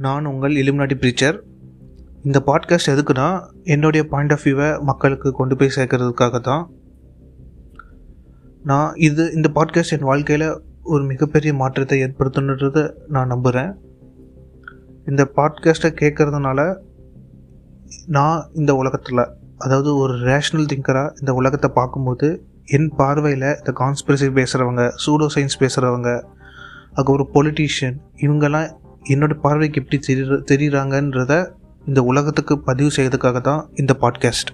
நான் உங்கள் Illuminati preacher இந்த பாட்காஸ்ட் எதுக்குன்னா என்னுடைய பாயிண்ட் ஆஃப் வியூவை மக்களுக்கு கொண்டு போய் சேர்க்கறதுக்காக தான் நான் இது இந்த பாட்காஸ்ட் என் வாழ்க்கையில் ஒரு மிகப்பெரிய மாற்றத்தை ஏற்படுத்தணுன்றதை நான் நம்புகிறேன் இந்த பாட்காஸ்ட்டை கேட்குறதுனால நான் இந்த உலகத்தில் அதாவது ஒரு ரேஷ்னல் திங்கராக இந்த உலகத்தை பார்க்கும்போது என் பார்வையில் இந்த கான்ஸ்பிரசி பேசுகிறவங்க சூடோ சயின்ஸ் பேசுகிறவங்க அதுக்கப்புறம் பொலிட்டீஷியன் இவங்கெல்லாம் என்னோட பார்வைக்கு எப்படி தெரி தெரியுறாங்கன்றத இந்த உலகத்துக்கு பதிவு செய்யறதுக்காக தான் இந்த பாட்காஸ்ட்